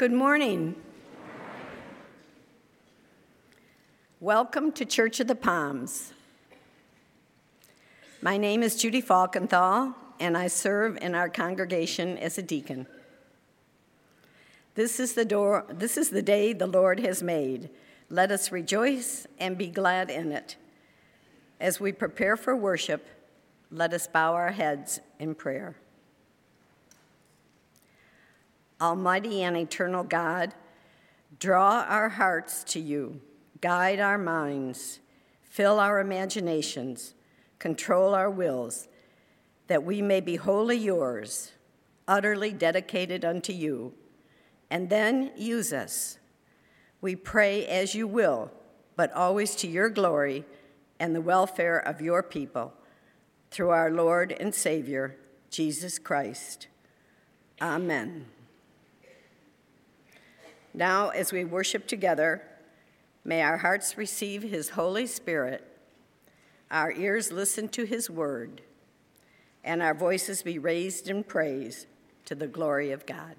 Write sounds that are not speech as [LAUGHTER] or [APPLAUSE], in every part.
Good morning. Welcome to Church of the Palms. My name is Judy Falkenthal, and I serve in our congregation as a deacon. This is the door, this is the day the Lord has made. Let us rejoice and be glad in it. As we prepare for worship, let us bow our heads in prayer. Almighty and eternal God, draw our hearts to you, guide our minds, fill our imaginations, control our wills, that we may be wholly yours, utterly dedicated unto you and then use us. We pray as you will, but always to your glory and the welfare of your people, through our Lord and Savior, Jesus Christ. Amen. Now, as we worship together, may our hearts receive his Holy Spirit, our ears listen to his word, and our voices be raised in praise to the glory of God.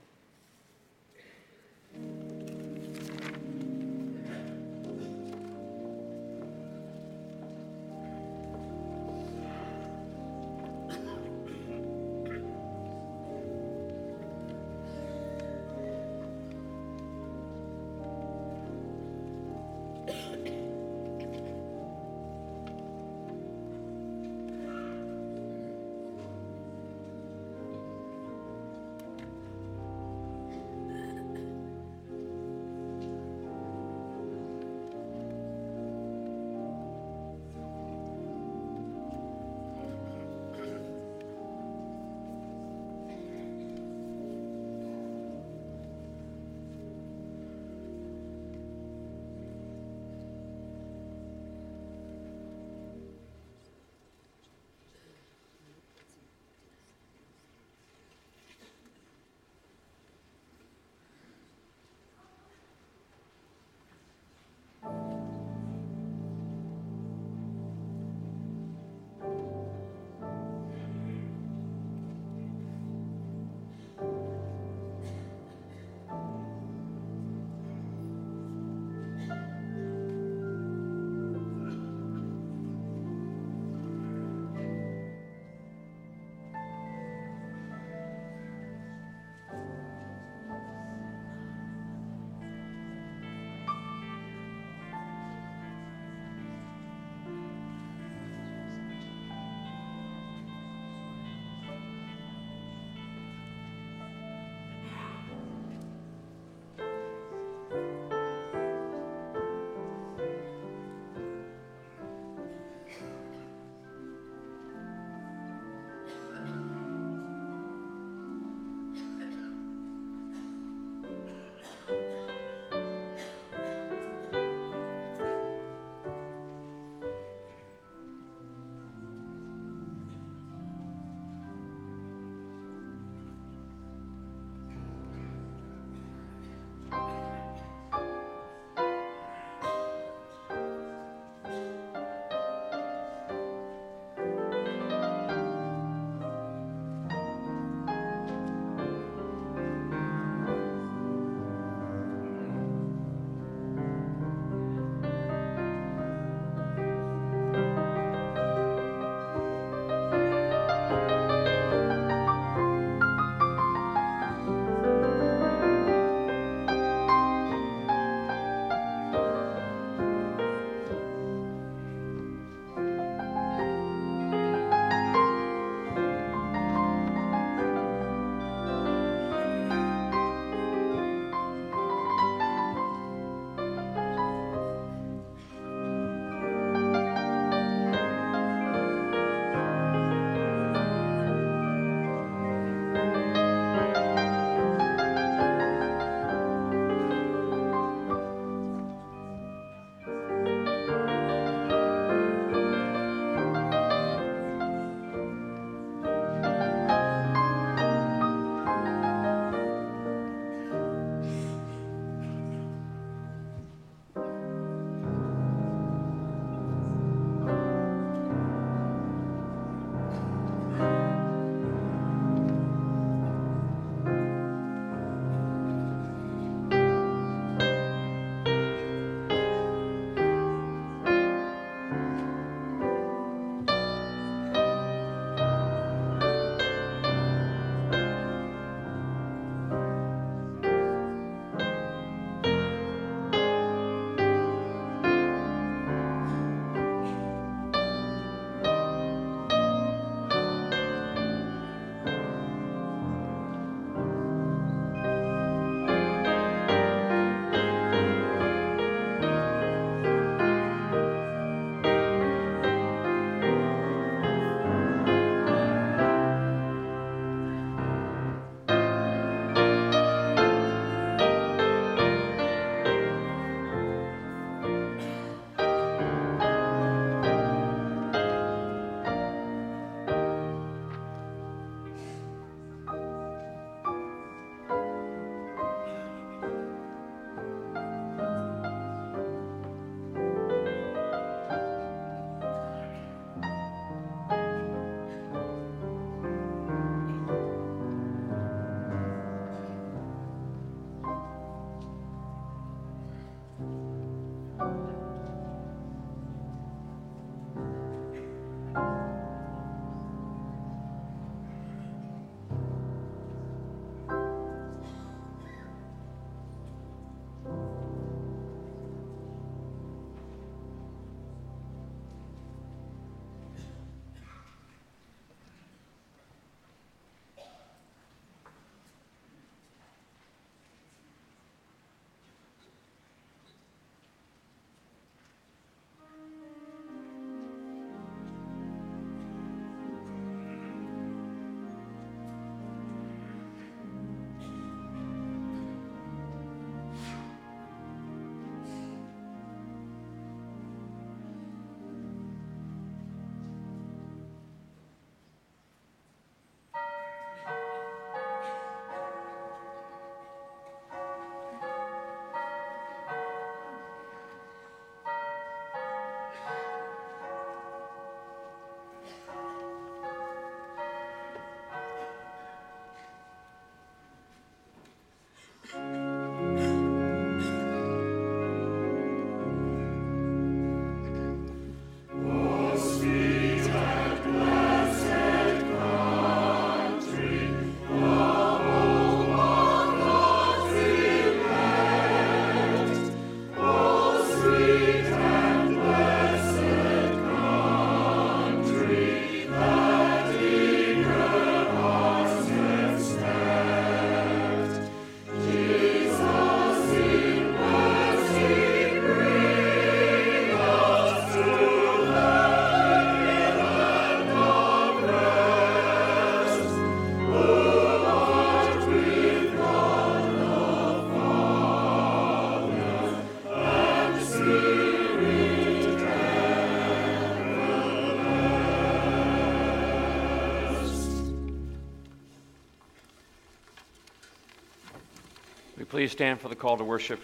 Please stand for the call to worship?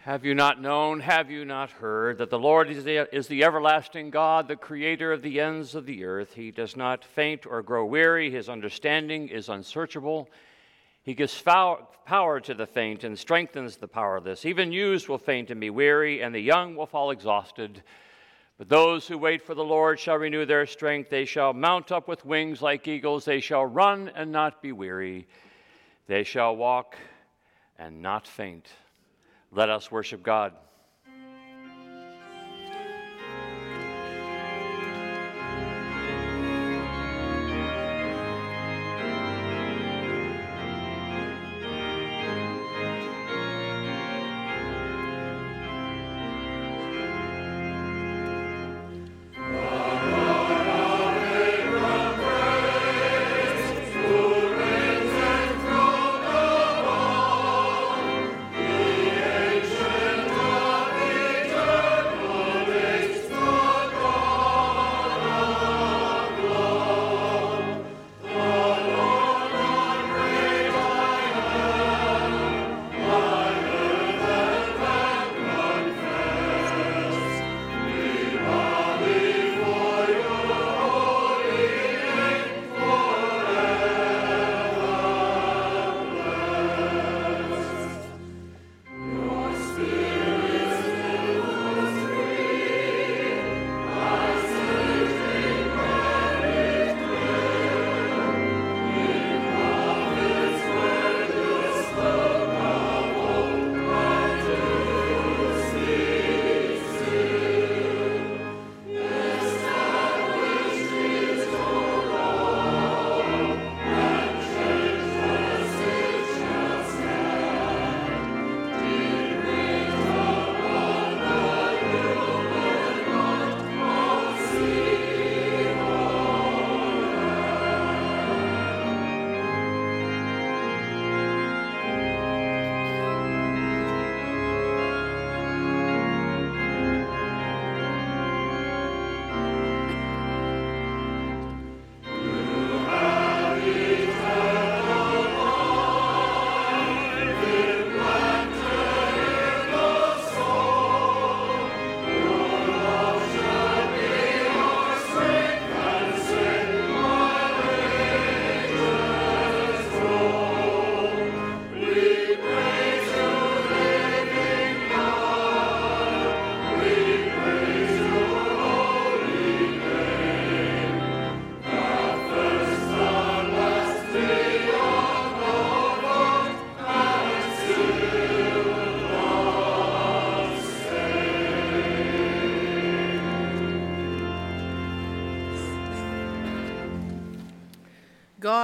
Have you not known, have you not heard, that the Lord is the, is the, everlasting God, the creator of the ends of the earth? He does not faint or grow weary, his understanding is unsearchable. He gives power to the faint and strengthens the powerless. Even youths will faint and be weary, and the young will fall exhausted. But those who wait for the Lord shall renew their strength. They shall mount up with wings like eagles. They shall run and not be weary. They shall walk and not faint. Let us worship God.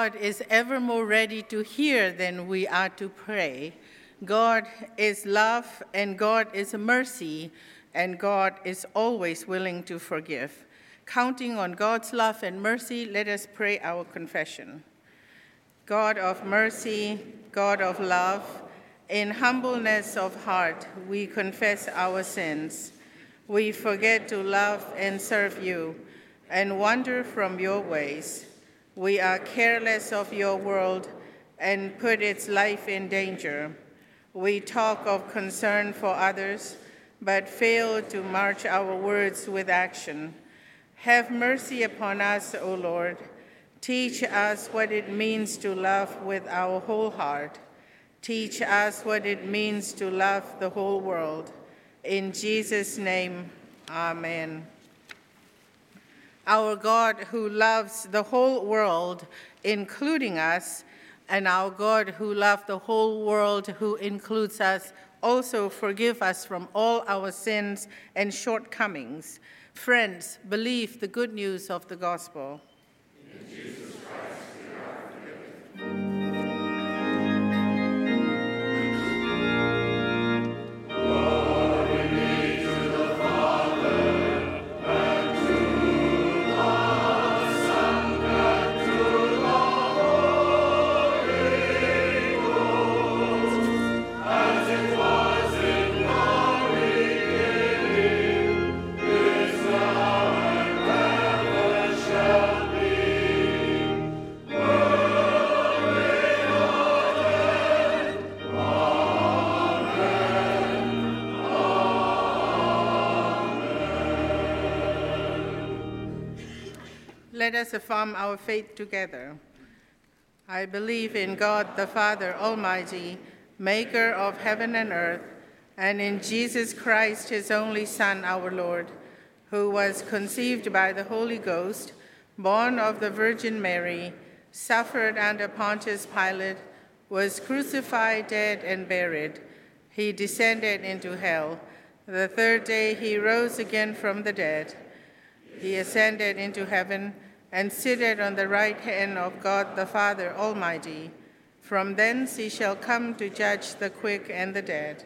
God is ever more ready to hear than we are to pray. God is love, and God is mercy, and God is always willing to forgive. Counting on God's love and mercy, let us pray our confession. God of mercy, God of love, in humbleness of heart, we confess our sins. We forget to love and serve you and wander from your ways. We are careless of your world and put its life in danger. We talk of concern for others, but fail to march our words with action. Have mercy upon us, O Lord. Teach us what it means to love with our whole heart. Teach us what it means to love the whole world. In Jesus' name, amen our God who loves the whole world, including us, and our God who loves the whole world, who includes us, also forgive us from all our sins and shortcomings. Friends, believe the good news of the gospel. Let us affirm our faith together. I believe in God the Father Almighty, maker of heaven and earth, and in Jesus Christ, his only Son, our Lord, who was conceived by the Holy Ghost, born of the Virgin Mary, suffered under Pontius Pilate, was crucified, dead, and buried. He descended into hell. The third day he rose again from the dead. He ascended into heaven and seated on the right hand of God the Father Almighty. From thence he shall come to judge the quick and the dead.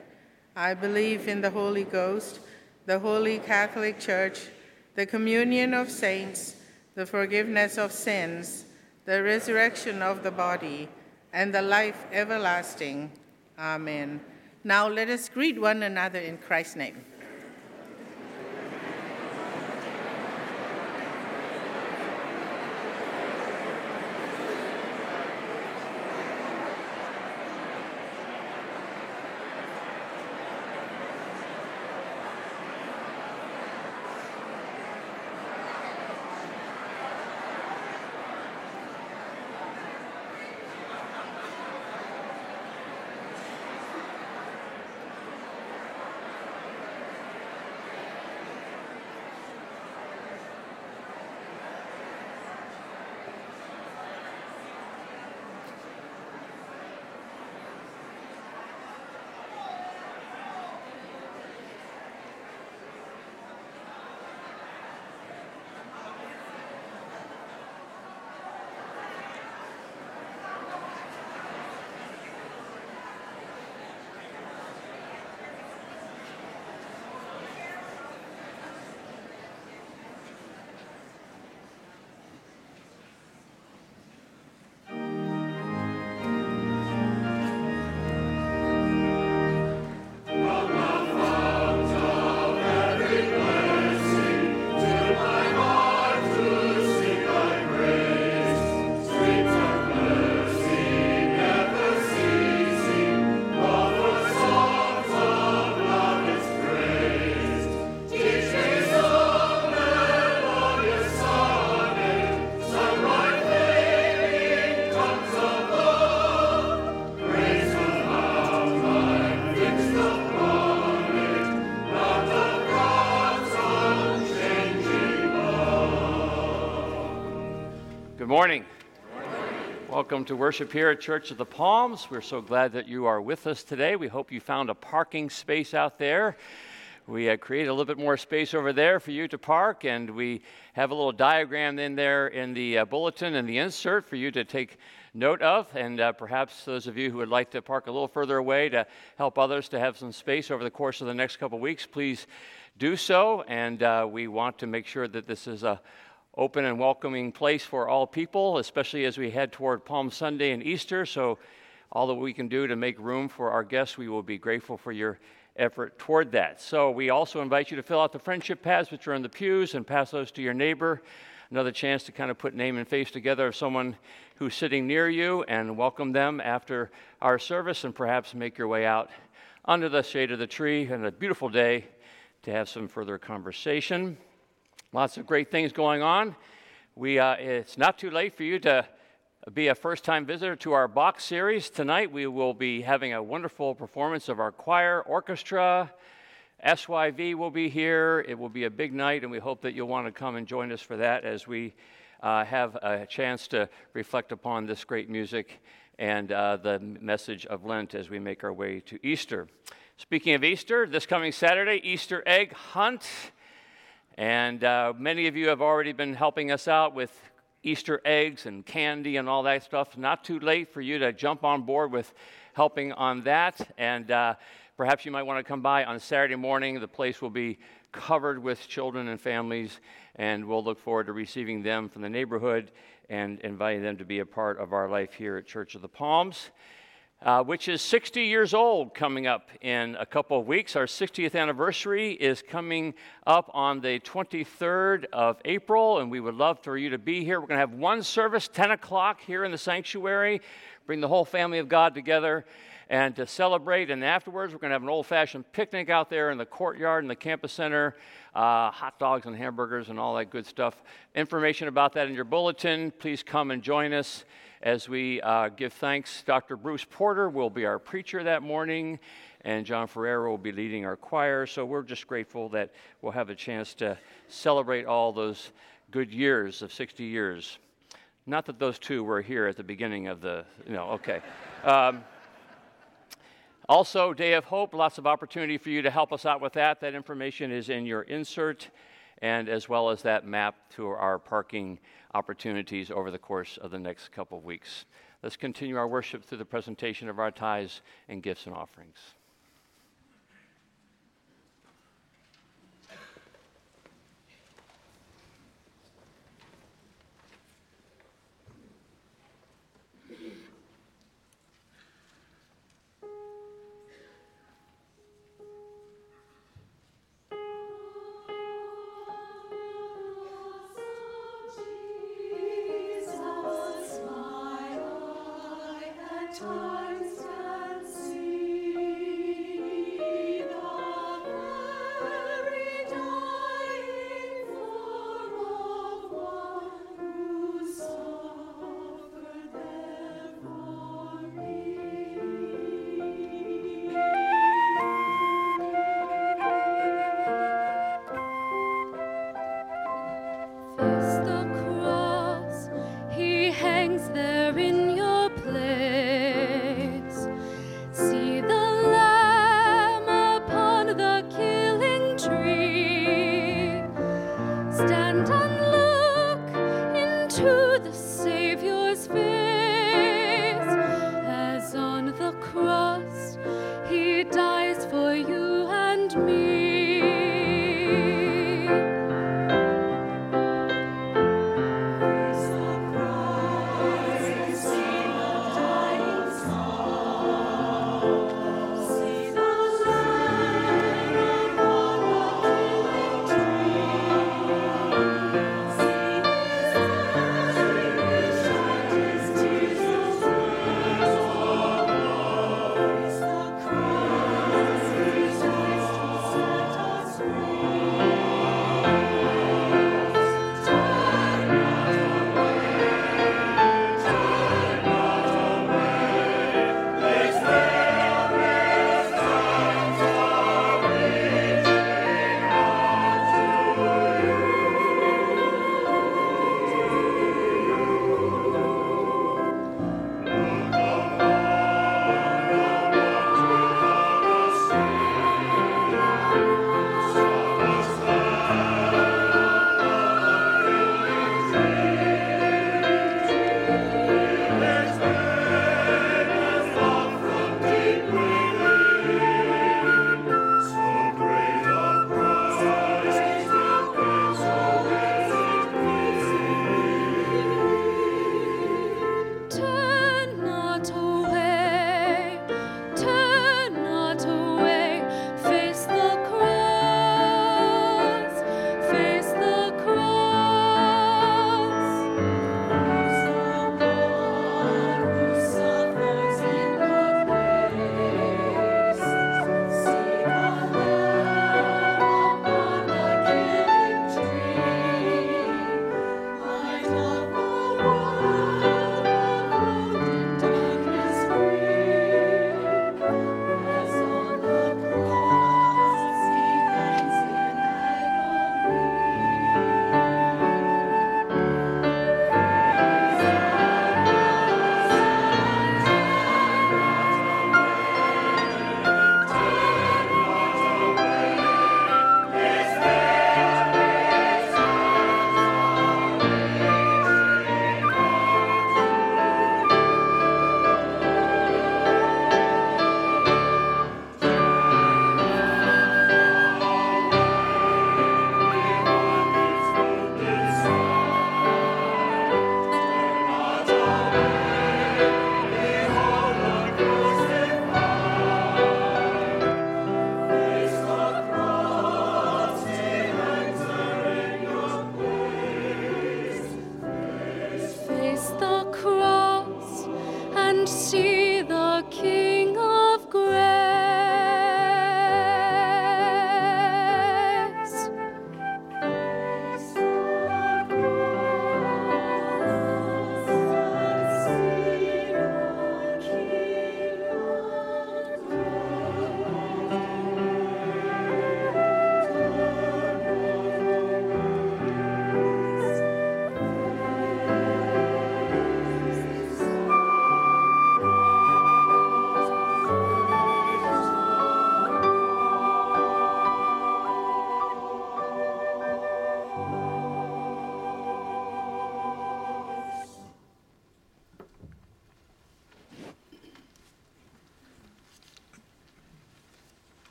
I believe in the Holy Ghost, the holy Catholic Church, the communion of saints, the forgiveness of sins, the resurrection of the body, and the life everlasting. Amen. Now let us greet one another in Christ's name. Morning. Welcome to worship here at Church of the Palms. We're so glad that you are with us today. We hope you found a parking space out there. We uh, created a little bit more space over there for you to park, and we have a little diagram in there in the uh, bulletin and the insert for you to take note of. And uh, perhaps those of you who would like to park a little further away to help others to have some space over the course of the next couple weeks, please do so. And uh, we want to make sure that this is a open and welcoming place for all people, especially as we head toward Palm Sunday and Easter. So, all that we can do to make room for our guests, we will be grateful for your effort toward that. So, we also invite you to fill out the friendship pads, which are in the pews, and pass those to your neighbor. Another chance to kind of put name and face together of someone who's sitting near you and welcome them after our service, and perhaps make your way out under the shade of the tree on a beautiful day to have some further conversation. Lots of great things going on. We, uh, it's not too late for you to be a first time visitor to our box series. Tonight we will be having a wonderful performance of our choir orchestra. SYV will be here. It will be a big night, and we hope that you'll want to come and join us for that as we uh, have a chance to reflect upon this great music and uh, the message of Lent as we make our way to Easter. Speaking of Easter, this coming Saturday, Easter egg hunt. And uh, many of you have already been helping us out with Easter eggs and candy and all that stuff. Not too late for you to jump on board with helping on that. And uh, perhaps you might want to come by on Saturday morning. The place will be covered with children and families, and we'll look forward to receiving them from the neighborhood and inviting them to be a part of our life here at Church of the Palms uh, which is 60 years old coming up in a couple of weeks. Our 60th anniversary is coming up on the 23rd of April, and we would love for you to be here. We're going to have one service, 10 o'clock, here in the sanctuary. Bring the whole family of God together and to celebrate. And afterwards, we're going to have an old fashioned picnic out there in the courtyard in the campus center uh, hot dogs and hamburgers and all that good stuff. Information about that in your bulletin. Please come and join us as we uh, give thanks. Dr. Bruce Porter will be our preacher that morning, and John Ferrero will be leading our choir. So we're just grateful that we'll have a chance to celebrate all those good years of 60 years. Not that those two were here at the beginning of the, you know, okay. Um, also, Day of Hope, lots of opportunity for you to help us out with that. That information is in your insert, and as well as that map to our parking opportunities over the course of the next couple of weeks. Let's continue our worship through the presentation of our tithes and gifts and offerings.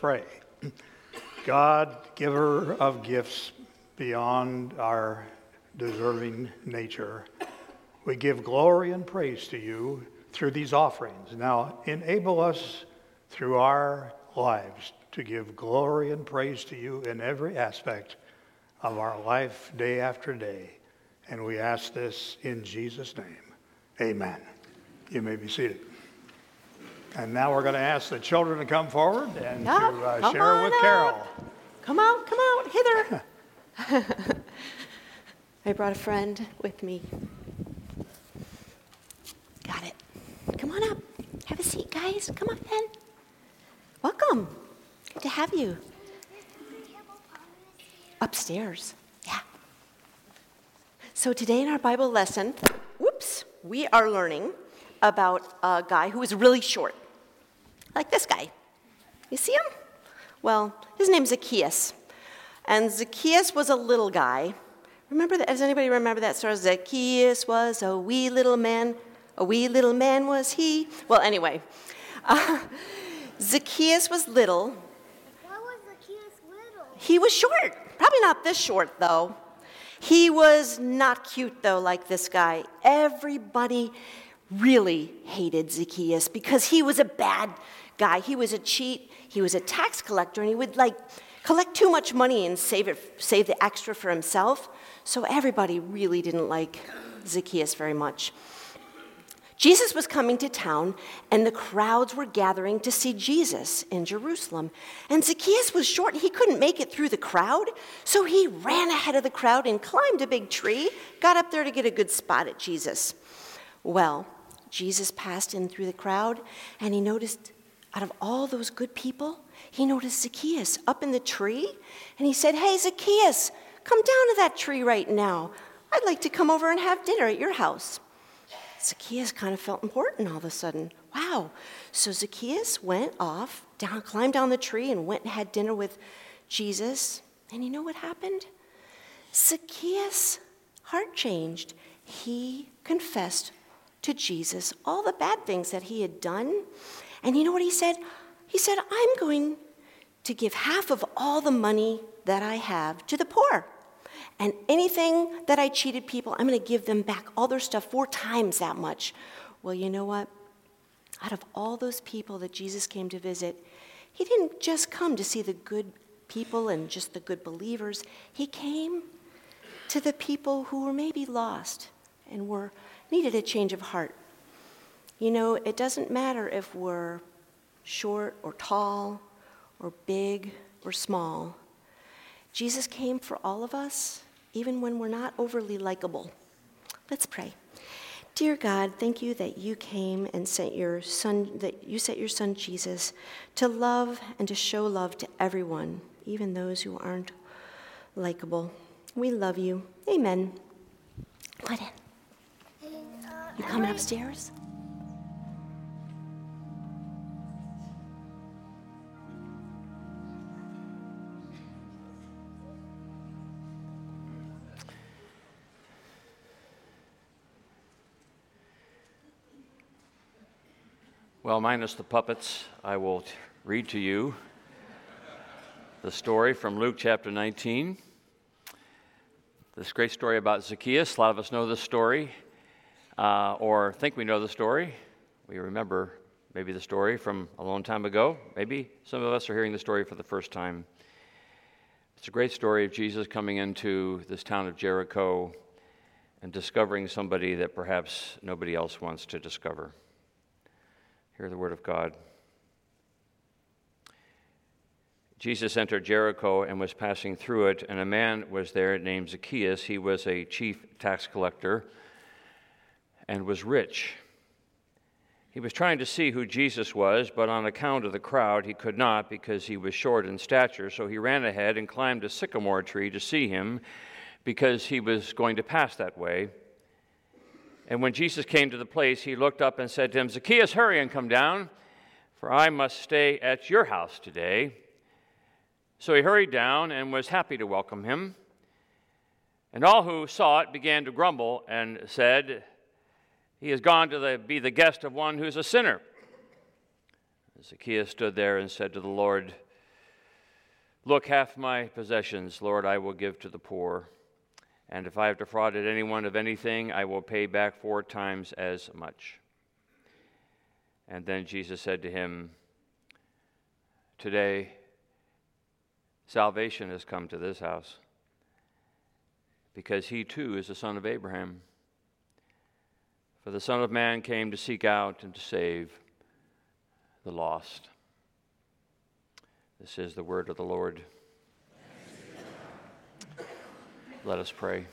Pray. God, giver of gifts beyond our deserving nature, we give glory and praise to you through these offerings. Now, enable us through our lives to give glory and praise to you in every aspect of our life, day after day. And we ask this in Jesus' name. Amen. You may be seated. And now we're going to ask the children to come forward and to uh, share with up. Carol. Come out, come out, hither. [LAUGHS] [LAUGHS] I brought a friend with me. Got it. Come on up. Have a seat, guys. Come on in. Welcome. Good to have you. Upstairs. Yeah. So today in our Bible lesson, whoops, we are learning about a guy who was really short. Like this guy. You see him? Well, his name's Zacchaeus. And Zacchaeus was a little guy. Remember that? Does anybody remember that story? Zacchaeus was a wee little man. A wee little man was he. Well, anyway, [LAUGHS] uh, Zacchaeus was little. Why was Zacchaeus little? He was short. Probably not this short, though. He was not cute, though, like this guy. Everybody really hated Zacchaeus because he was a bad guy. He was a cheat. He was a tax collector, and he would like collect too much money and save it, save the extra for himself. So everybody really didn't like Zacchaeus very much. Jesus was coming to town, and the crowds were gathering to see Jesus in Jerusalem. And Zacchaeus was short, he couldn't make it through the crowd, so he ran ahead of the crowd and climbed a big tree, got up there to get a good spot at Jesus. Well, Jesus passed in through the crowd, and he noticed out of all those good people, he noticed Zacchaeus up in the tree, and he said, Hey, Zacchaeus, come down to that tree right now. I'd like to come over and have dinner at your house. Zacchaeus kind of felt important all of a sudden. Wow. So Zacchaeus went off, down, climbed down the tree, and went and had dinner with Jesus. And you know what happened? Zacchaeus' heart changed. He confessed to Jesus all the bad things that he had done. And you know what he said? He said, I'm going to give half of all the money that I have to the poor. And anything that I cheated people, I'm going to give them back all their stuff four times that much. Well, you know what? Out of all those people that Jesus came to visit, he didn't just come to see the good people and just the good believers. He came to the people who were maybe lost and were needed a change of heart. You know, it doesn't matter if we're short or tall or big or small. Jesus came for all of us, even when we're not overly likable. Let's pray. Dear God, thank you that you came and sent your son, that you sent your son Jesus to love and to show love to everyone, even those who aren't likable. We love you. Amen. Let in. You coming upstairs? Well, minus the puppets, I will t- read to you the story from Luke chapter 19. This great story about Zacchaeus. A lot of us know this story, uh, or think we know the story. We remember maybe the story from a long time ago. Maybe some of us are hearing the story for the first time. It's a great story of Jesus coming into this town of Jericho and discovering somebody that perhaps nobody else wants to discover. Hear the word of God. Jesus entered Jericho and was passing through it, and a man was there named Zacchaeus. He was a chief tax collector and was rich. He was trying to see who Jesus was, but on account of the crowd, he could not because he was short in stature. So he ran ahead and climbed a sycamore tree to see him because he was going to pass that way. And when Jesus came to the place, he looked up and said to him, Zacchaeus, hurry and come down, for I must stay at your house today. So he hurried down and was happy to welcome him. And all who saw it began to grumble and said, He has gone to the, be the guest of one who's a sinner. Zacchaeus stood there and said to the Lord, Look, half my possessions, Lord, I will give to the poor. And if I have defrauded anyone of anything, I will pay back four times as much. And then Jesus said to him, Today, salvation has come to this house, because he too is the son of Abraham. For the Son of Man came to seek out and to save the lost. This is the word of the Lord. Let us pray.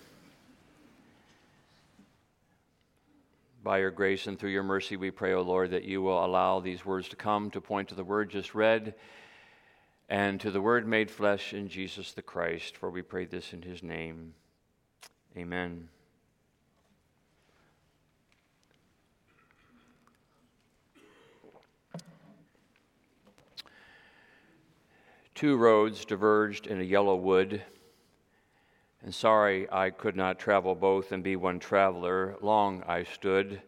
By your grace and through your mercy, we pray, O Lord, that you will allow these words to come to point to the word just read and to the word made flesh in Jesus the Christ, for we pray this in his name. Amen. Two roads diverged in a yellow wood, and sorry I could not travel both and be one traveler. Long I stood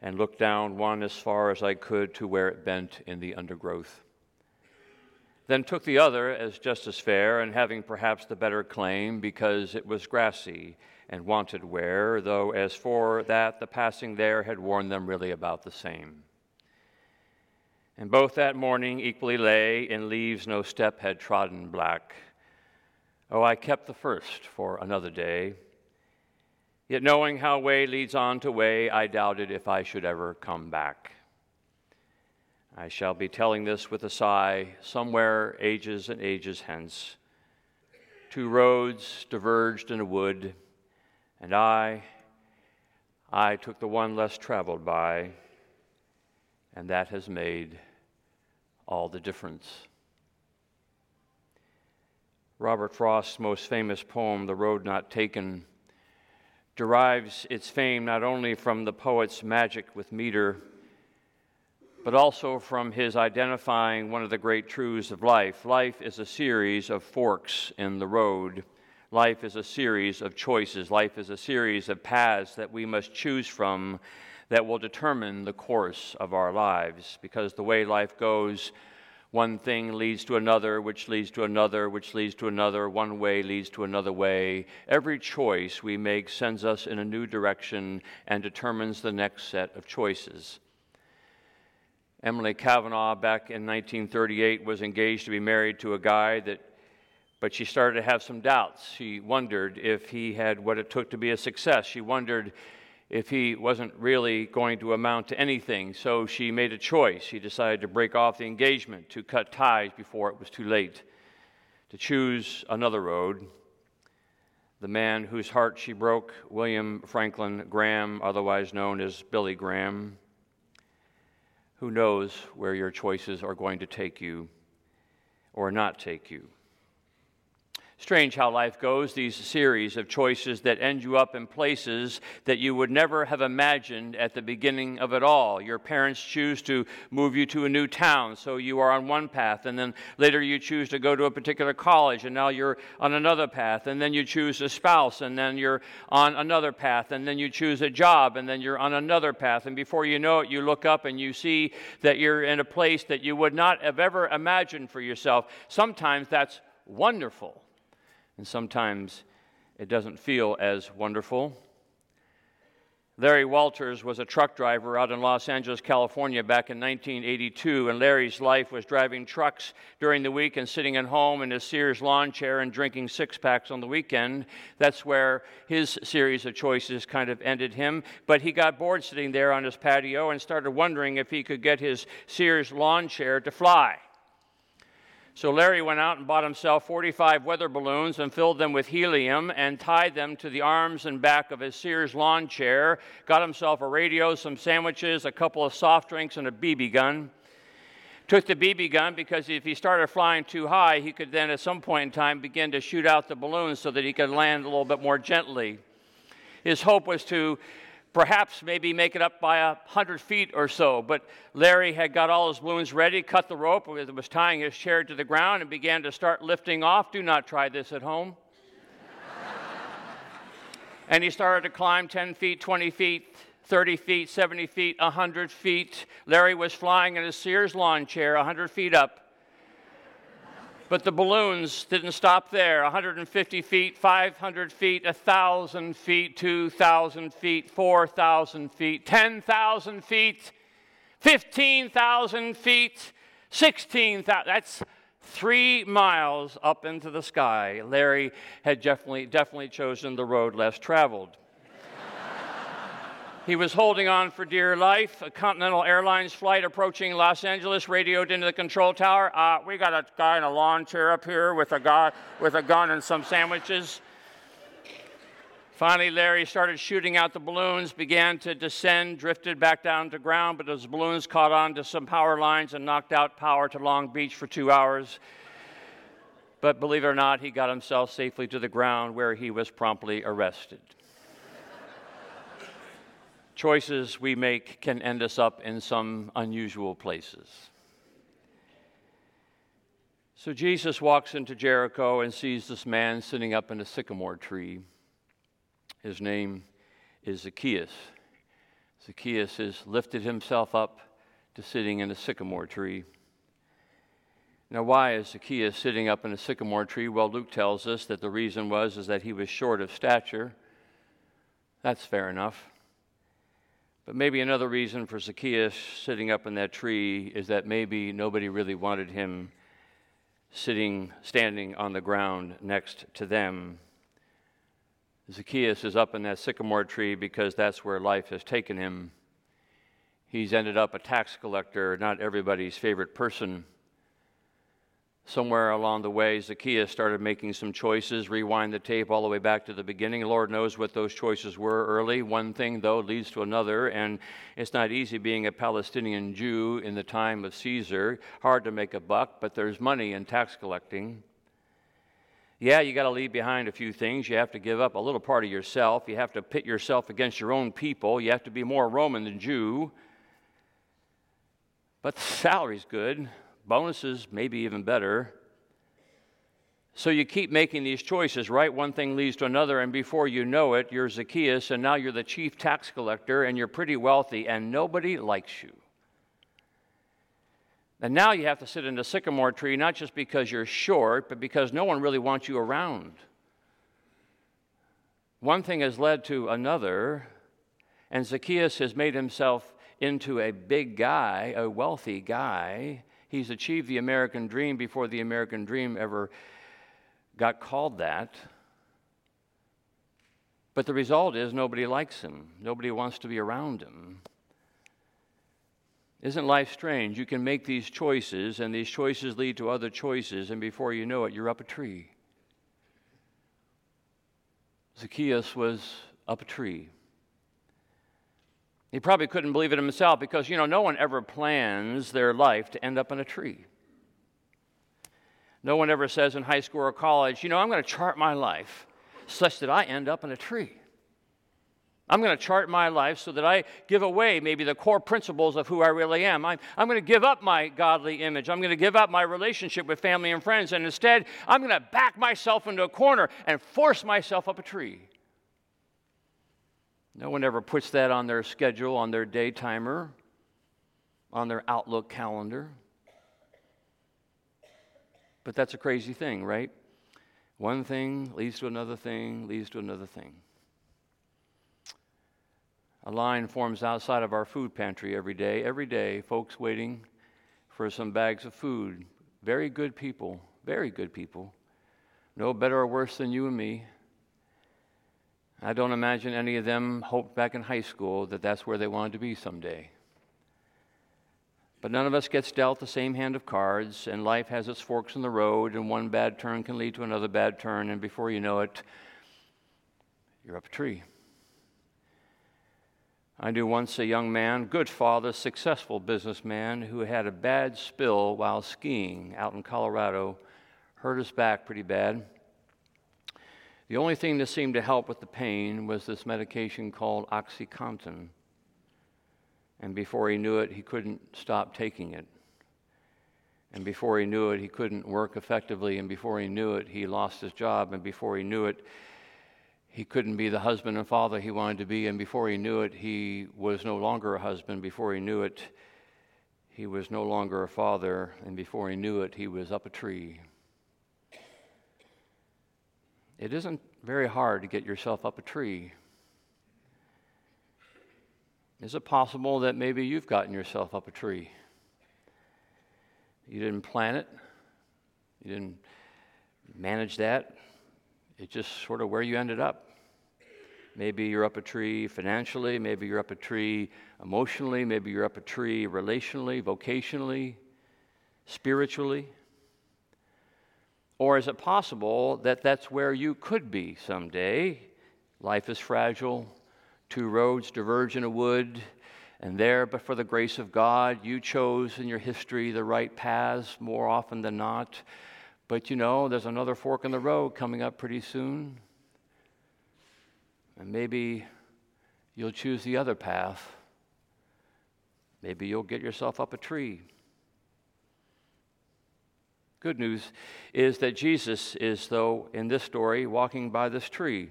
and looked down one as far as I could to where it bent in the undergrowth. Then took the other as just as fair, and having perhaps the better claim, because it was grassy and wanted wear, though as for that the passing there had worn them really about the same. And both that morning equally lay in leaves no step had trodden black. Oh, I kept the first for another day. Yet knowing how way leads on to way, I doubted if I should ever come back. I shall be telling this with a sigh somewhere ages and ages hence. Two roads diverged in a wood, and I, I took the one less traveled by and that has made all the difference. Robert Frost's most famous poem, The Road Not Taken, derives its fame not only from the poet's magic with meter, but also from his identifying one of the great truths of life. Life is a series of forks in the road. Life is a series of choices. Life is a series of paths that we must choose from that will determine the course of our lives. Because the way life goes, one thing leads to another, which leads to another, which leads to another. One way leads to another way. Every choice we make sends us in a new direction and determines the next set of choices. Emily Cavanaugh, back in 1938, was engaged to be married to a guy that, but she started to have some doubts. She wondered if he had what it took to be a success. She wondered if he wasn't really going to amount to anything. So she made a choice. She decided to break off the engagement, to cut ties before it was too late, to choose another road. The man whose heart she broke, William Franklin Graham, otherwise known as Billy Graham. Who knows where your choices are going to take you or not take you? Strange how life goes, these series of choices that end you up in places that you would never have imagined at the beginning of it all. Your parents choose to move you to a new town, so you are on one path, and then later you choose to go to a particular college, and now you're on another path, and then you choose a spouse, and then you're on another path, and then you choose a job, and then you're on another path, and before you know it, you look up and you see that you're in a place that you would not have ever imagined for yourself. Sometimes that's wonderful and sometimes it doesn't feel as wonderful. Larry Walters was a truck driver out in Los Angeles, California back in 1982, and Larry's life was driving trucks during the week and sitting at home in his Sears lawn chair and drinking six packs on the weekend. That's where his series of choices kind of ended him. But he got bored sitting there on his patio and started wondering if he could get his Sears lawn chair to fly. So Larry went out and bought himself 45 weather balloons and filled them with helium and tied them to the arms and back of his Sears lawn chair, got himself a radio, some sandwiches, a couple of soft drinks, and a BB gun. Took the BB gun because if he started flying too high, he could then at some point in time begin to shoot out the balloons so that he could land a little bit more gently. His hope was to perhaps maybe make it up by a hundred feet or so. But Larry had got all his balloons ready, cut the rope, that was tying his chair to the ground, and began to start lifting off. Do not try this at home. [LAUGHS] and he started to climb 10 feet, 20 feet, 30 feet, 70 feet, 100 feet. Larry was flying in a Sears lawn chair 100 feet up. But the balloons didn't stop there 150 feet, 500 feet, 1,000 feet, 2,000 feet, 4,000 feet, 10,000 feet, 15,000 feet, 16,000. That's three miles up into the sky. Larry had definitely, definitely chosen the road less traveled. He was holding on for dear life. A Continental Airlines flight approaching Los Angeles radioed into the control tower. Uh, we got a guy in a lawn chair up here with a guy with a gun and some sandwiches. Finally, Larry started shooting out the balloons, began to descend, drifted back down to ground, but those balloons caught on to some power lines and knocked out power to Long Beach for two hours. But believe it or not, he got himself safely to the ground where he was promptly arrested choices we make can end us up in some unusual places. So Jesus walks into Jericho and sees this man sitting up in a sycamore tree. His name is Zacchaeus. Zacchaeus has lifted himself up to sitting in a sycamore tree. Now, why is Zacchaeus sitting up in a sycamore tree? Well, Luke tells us that the reason was is that he was short of stature. That's fair enough. But maybe another reason for Zacchaeus sitting up in that tree is that maybe nobody really wanted him sitting, standing on the ground next to them. Zacchaeus is up in that sycamore tree because that's where life has taken him. He's ended up a tax collector, not everybody's favorite person somewhere along the way, Zacchaeus started making some choices. Rewind the tape all the way back to the beginning. Lord knows what those choices were early. One thing, though, leads to another, and it's not easy being a Palestinian Jew in the time of Caesar. Hard to make a buck, but there's money in tax collecting. Yeah, you got to leave behind a few things. You have to give up a little part of yourself. You have to pit yourself against your own people. You have to be more Roman than Jew. But the salary's good bonuses maybe even better. So you keep making these choices, right? One thing leads to another, and before you know it, you're Zacchaeus, and now you're the chief tax collector, and you're pretty wealthy, and nobody likes you. And now you have to sit in a sycamore tree, not just because you're short, but because no one really wants you around. One thing has led to another, and Zacchaeus has made himself into a big guy, a wealthy guy, He's achieved the American dream before the American dream ever got called that. But the result is nobody likes him, nobody wants to be around him. Isn't life strange? You can make these choices, and these choices lead to other choices, and before you know it, you're up a tree. Zacchaeus was up a tree. He probably couldn't believe it himself because, you know, no one ever plans their life to end up in a tree. No one ever says in high school or college, you know, I'm going to chart my life such that I end up in a tree. I'm going to chart my life so that I give away maybe the core principles of who I really am. I'm, I'm going to give up my godly image. I'm going to give up my relationship with family and friends. And instead, I'm going to back myself into a corner and force myself up a tree. No one ever puts that on their schedule, on their day timer, on their Outlook calendar. But that's a crazy thing, right? One thing leads to another thing, leads to another thing. A line forms outside of our food pantry every day. Every day, folks waiting for some bags of food. Very good people, very good people. No better or worse than you and me. I don't imagine any of them hoped back in high school that that's where they wanted to be someday. But none of us gets dealt the same hand of cards, and life has its forks in the road, and one bad turn can lead to another bad turn, and before you know it, you're up a tree. I knew once a young man, good father, successful businessman, who had a bad spill while skiing out in Colorado, hurt his back pretty bad. The only thing that seemed to help with the pain was this medication called Oxycontin. And before he knew it, he couldn't stop taking it. And before he knew it, he couldn't work effectively. And before he knew it, he lost his job. And before he knew it, he couldn't be the husband and father he wanted to be, and before he knew it, he was no longer a husband. Before he knew it, he was no longer a father, and before he knew it, he was up a tree. It isn't very hard to get yourself up a tree. Is it possible that maybe you've gotten yourself up a tree? You didn't plan it, you didn't manage that, it's just sort of where you ended up. Maybe you're up a tree financially, maybe you're up a tree emotionally, maybe you're up a tree relationally, vocationally, spiritually. Or is it possible that that's where you could be someday? Life is fragile, two roads diverge in a wood, and there, but for the grace of God, you chose in your history the right paths more often than not. But you know, there's another fork in the road coming up pretty soon. And maybe you'll choose the other path. Maybe you'll get yourself up a tree. Good news is that Jesus is, though, in this story, walking by this tree.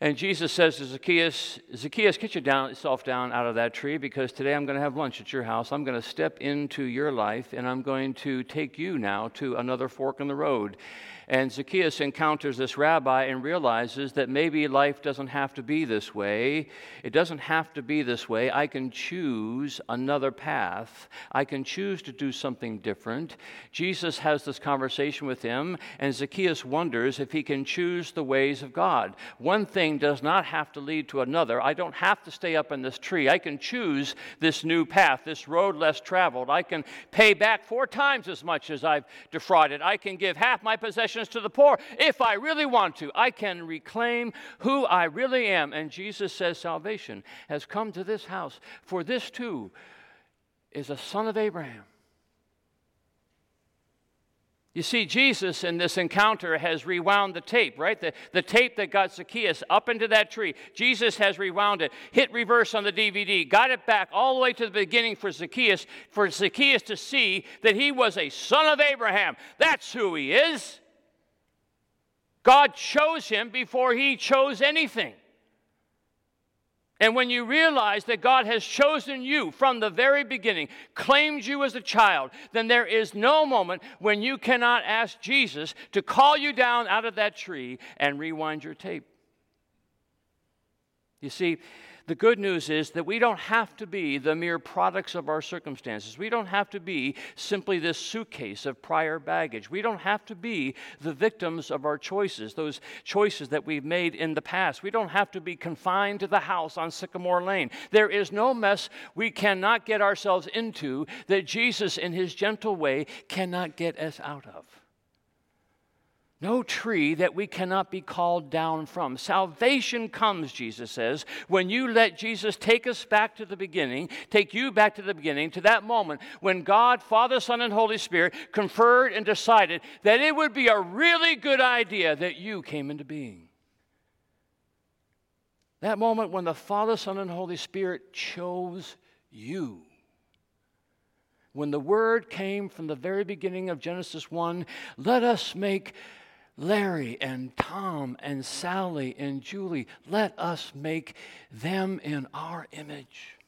And Jesus says to Zacchaeus, Zacchaeus, get yourself down out of that tree because today I'm going to have lunch at your house. I'm going to step into your life and I'm going to take you now to another fork in the road. And Zacchaeus encounters this rabbi and realizes that maybe life doesn't have to be this way. It doesn't have to be this way. I can choose another path. I can choose to do something different. Jesus has this conversation with him, and Zacchaeus wonders if he can choose the ways of God. One thing does not have to lead to another. I don't have to stay up in this tree. I can choose this new path, this road less traveled. I can pay back four times as much as I've defrauded. I can give half my possessions to the poor. If I really want to, I can reclaim who I really am. And Jesus says salvation has come to this house, for this too is a son of Abraham. You see, Jesus in this encounter has rewound the tape, right? The, the tape that got Zacchaeus up into that tree. Jesus has rewound it, hit reverse on the DVD, got it back all the way to the beginning for Zacchaeus, for Zacchaeus to see that he was a son of Abraham. That's who he is. God chose him before he chose anything. And when you realize that God has chosen you from the very beginning, claimed you as a child, then there is no moment when you cannot ask Jesus to call you down out of that tree and rewind your tape. You see, the good news is that we don't have to be the mere products of our circumstances. We don't have to be simply this suitcase of prior baggage. We don't have to be the victims of our choices, those choices that we've made in the past. We don't have to be confined to the house on Sycamore Lane. There is no mess we cannot get ourselves into that Jesus, in his gentle way, cannot get us out of. No tree that we cannot be called down from. Salvation comes, Jesus says, when you let Jesus take us back to the beginning, take you back to the beginning, to that moment when God, Father, Son, and Holy Spirit conferred and decided that it would be a really good idea that you came into being. That moment when the Father, Son, and Holy Spirit chose you. When the word came from the very beginning of Genesis 1, let us make Larry and Tom and Sally and Julie, let us make them in our image.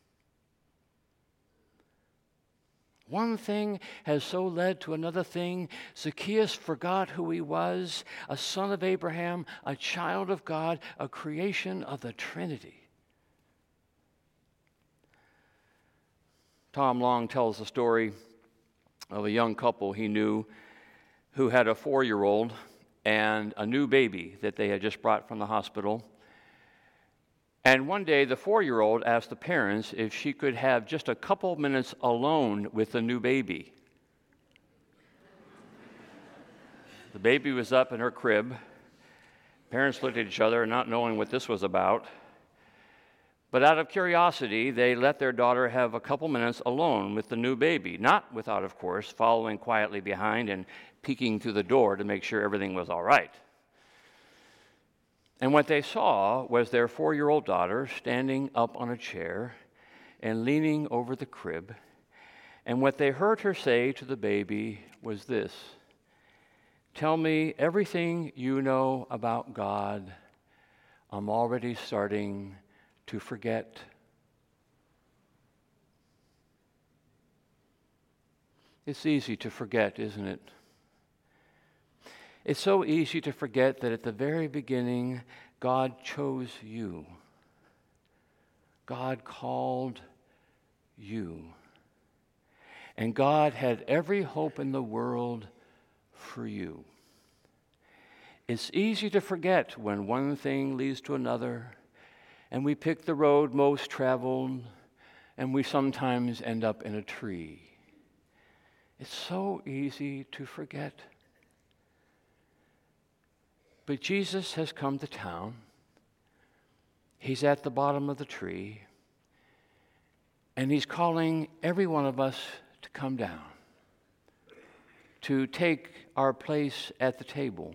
One thing has so led to another thing. Zacchaeus forgot who he was a son of Abraham, a child of God, a creation of the Trinity. Tom Long tells the story of a young couple he knew who had a four year old and a new baby that they had just brought from the hospital. And one day, the four year old asked the parents if she could have just a couple minutes alone with the new baby. the baby was up in her crib. Parents looked at each other, not knowing what this was about. But out of curiosity, they let their daughter have a couple minutes alone with the new baby, not without, of course, following quietly behind and peeking through the door to make sure everything was all right. And what they saw was their four year old daughter standing up on a chair and leaning over the crib. And what they heard her say to the baby was this Tell me everything you know about God. I'm already starting to forget. It's easy to forget, isn't it? It's so easy to forget that at the very beginning, God chose you. God called you. And God had every hope in the world for you. It's easy to forget when one thing leads to another, and we pick the road most traveled, and we sometimes end up in a tree. It's so easy to forget. But Jesus has come to town. He's at the bottom of the tree. And he's calling every one of us to come down, to take our place at the table,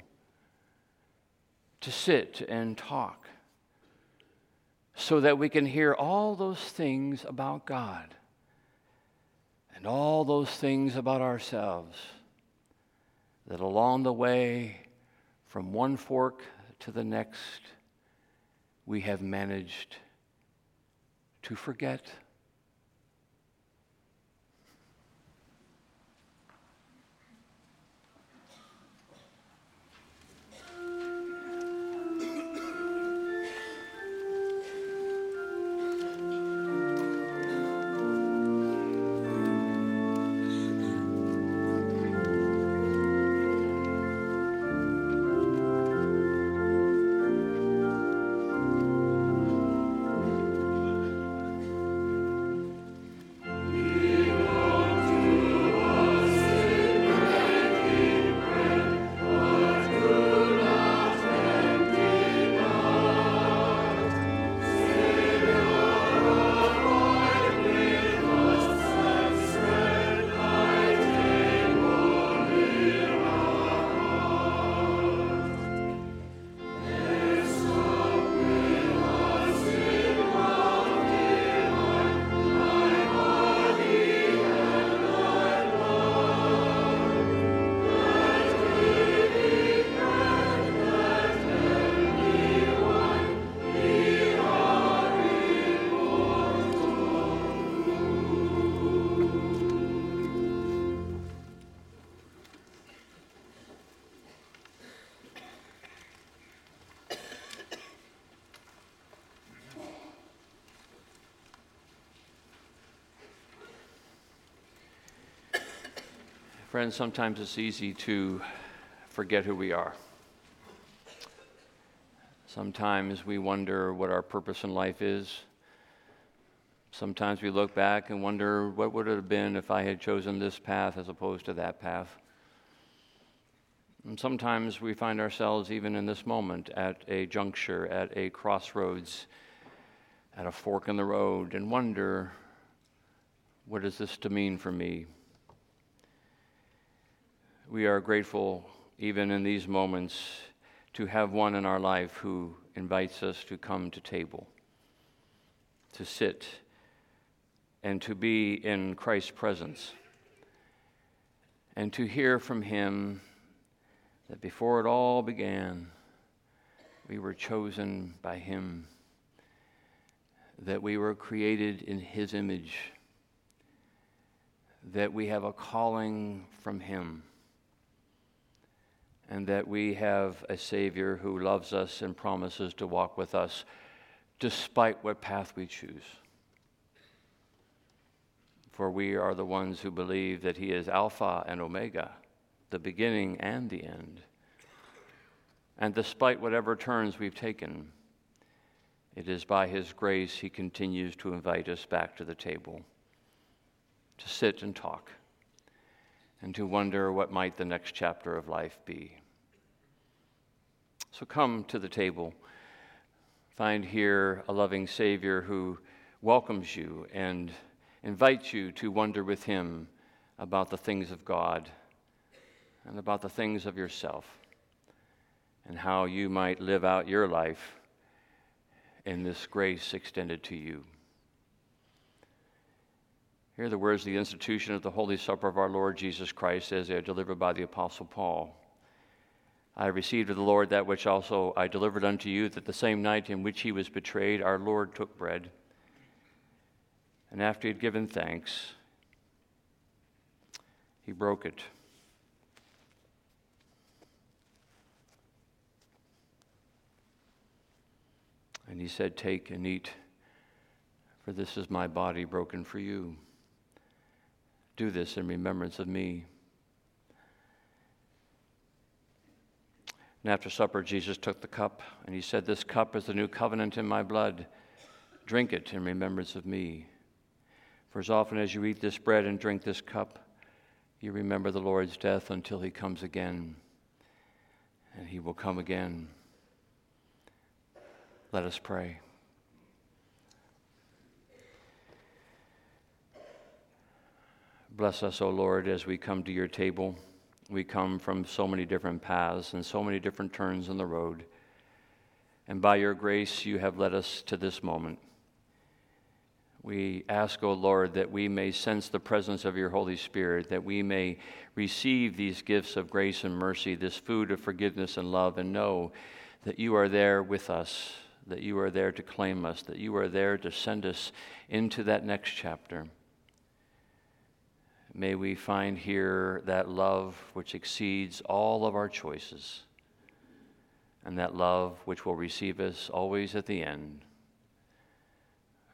to sit and talk, so that we can hear all those things about God and all those things about ourselves that along the way, from one fork to the next, we have managed to forget. Friends, sometimes it's easy to forget who we are. Sometimes we wonder what our purpose in life is. Sometimes we look back and wonder what would it have been if I had chosen this path as opposed to that path. And sometimes we find ourselves, even in this moment, at a juncture, at a crossroads, at a fork in the road, and wonder what is this to mean for me? We are grateful, even in these moments, to have one in our life who invites us to come to table, to sit, and to be in Christ's presence, and to hear from Him that before it all began, we were chosen by Him, that we were created in His image, that we have a calling from Him and that we have a Savior who loves us and promises to walk with us despite what path we choose. For we are the ones who believe that He is Alpha and Omega, the beginning and the end. And despite whatever turns we've taken, it is by His grace He continues to invite us back to the table to sit and talk and to wonder what might the next chapter of life be. So come to the table. Find here a loving Savior who welcomes you and invites you to wonder with Him about the things of God and about the things of yourself and how you might live out your life in this grace extended to you. Hear the words of the institution of the Holy Supper of our Lord Jesus Christ as they are delivered by the Apostle Paul. I received of the Lord that which also I delivered unto you, that the same night in which he was betrayed, our Lord took bread. And after he had given thanks, he broke it. And he said, Take and eat, for this is my body broken for you. Do this in remembrance of me. And after supper, Jesus took the cup, and he said, This cup is the new covenant in my blood. Drink it in remembrance of me. For as often as you eat this bread and drink this cup, you remember the Lord's death until he comes again. And he will come again. Let us pray. Bless us, O Lord, as we come to your table. We come from so many different paths and so many different turns in the road. And by your grace, you have led us to this moment. We ask, O Lord, that we may sense the presence of your Holy Spirit, that we may receive these gifts of grace and mercy, this food of forgiveness and love, and know that you are there with us, that you are there to claim us, that you are there to send us into that next chapter. May we find here that love which exceeds all of our choices, and that love which will receive us always at the end.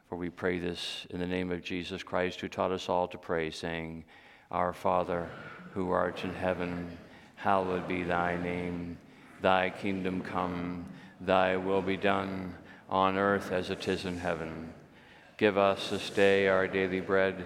For we pray this in the name of Jesus Christ, who taught us all to pray, saying, Our Father, who art in heaven, hallowed be thy name. Thy kingdom come, thy will be done, on earth as it is in heaven. Give us this day our daily bread,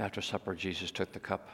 After supper, Jesus took the cup.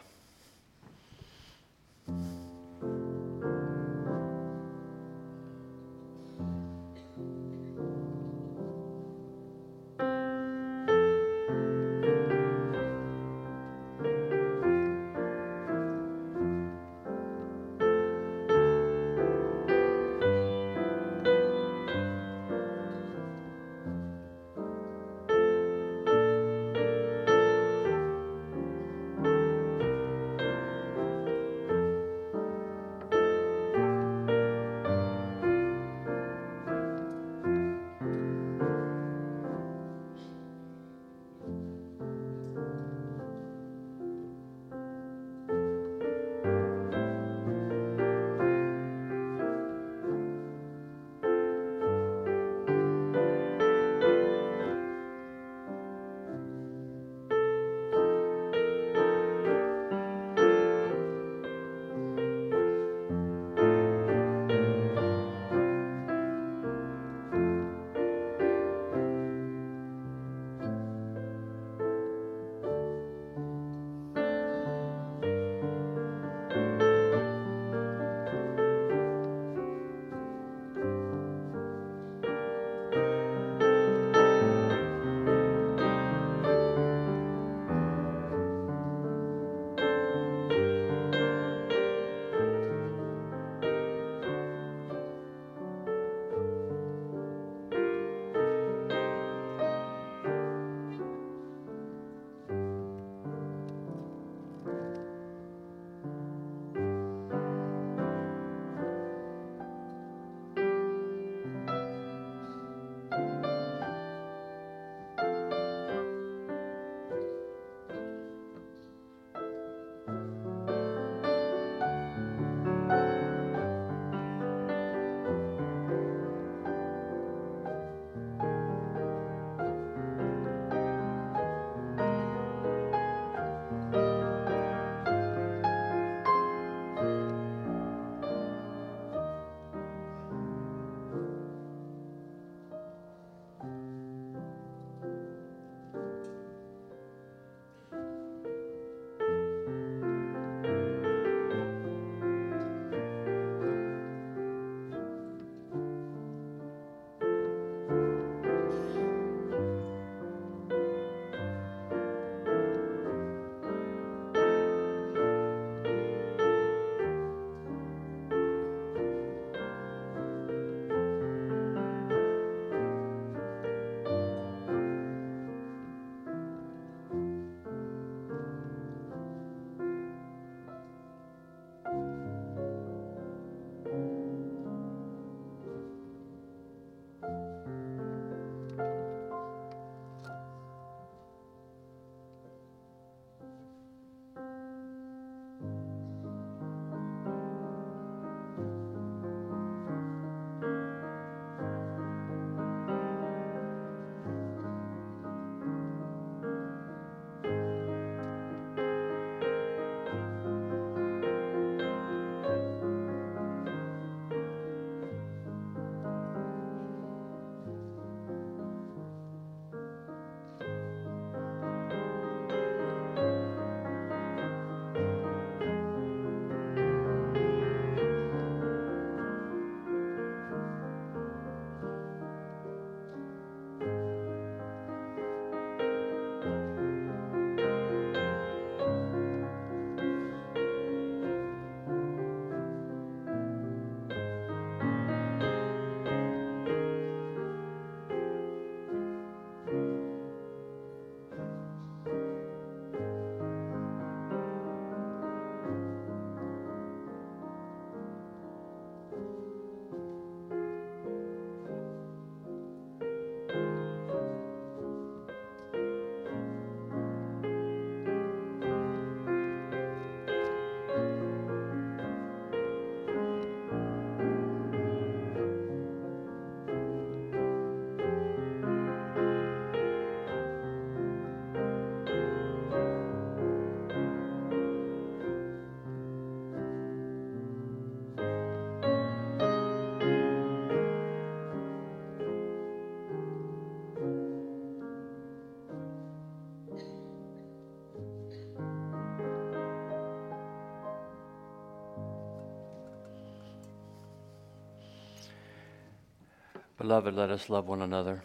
Beloved, let us love one another,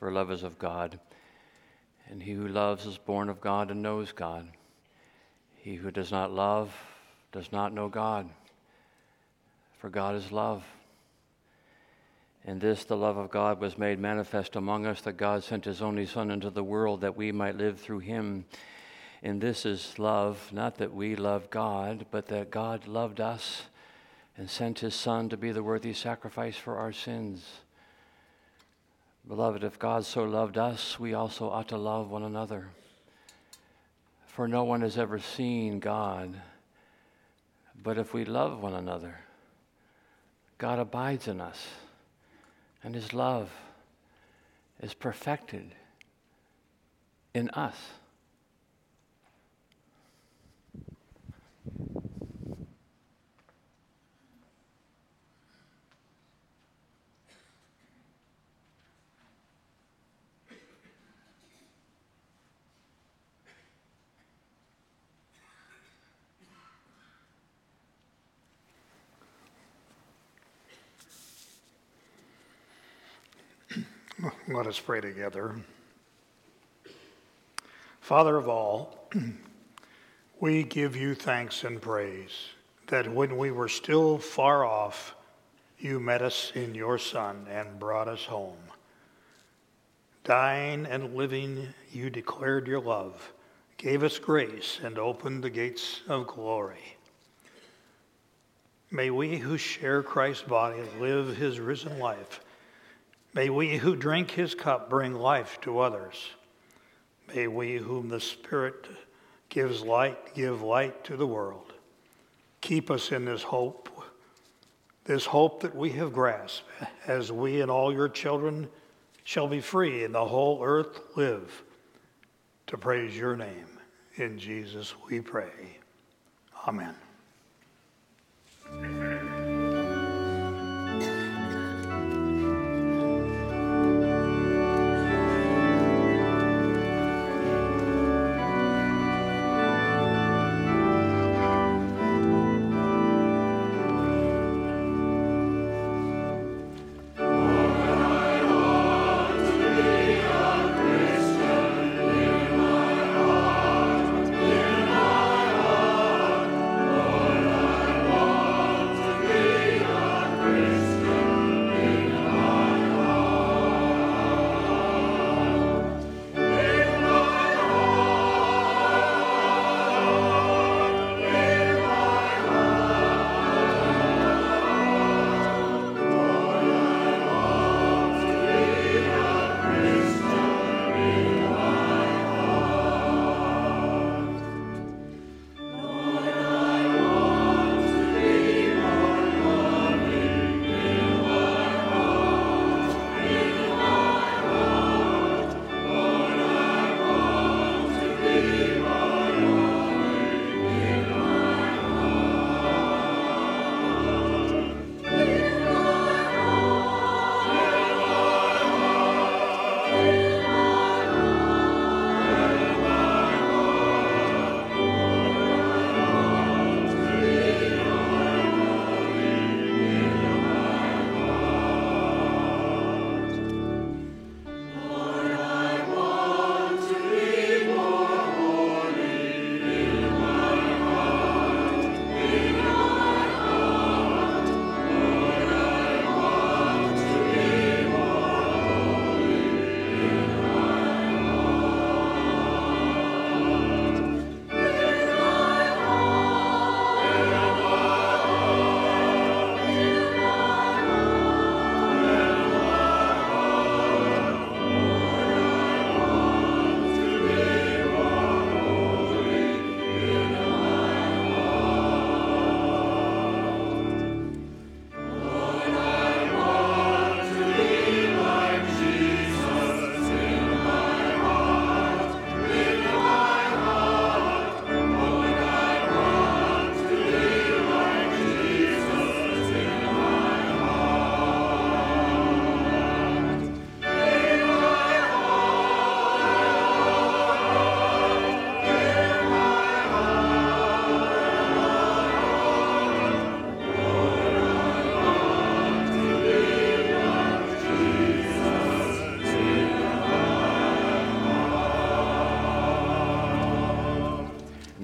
for love is of God. And he who loves is born of God and knows God. He who does not love does not know God, for God is love. In this, the love of God was made manifest among us, that God sent his only Son into the world that we might live through him. And this is love, not that we love God, but that God loved us and sent his Son to be the worthy sacrifice for our sins. Beloved, if God so loved us, we also ought to love one another. For no one has ever seen God, but if we love one another, God abides in us, and his love is perfected in us. Let us pray together. Father of all, [CLEARS THROAT] we give you thanks and praise that when we were still far off, you met us in your Son and brought us home. Dying and living, you declared your love, gave us grace, and opened the gates of glory. May we who share Christ's body live his risen life May we who drink his cup bring life to others. May we whom the Spirit gives light give light to the world. Keep us in this hope, this hope that we have grasped, as we and all your children shall be free and the whole earth live to praise your name. In Jesus we pray. Amen.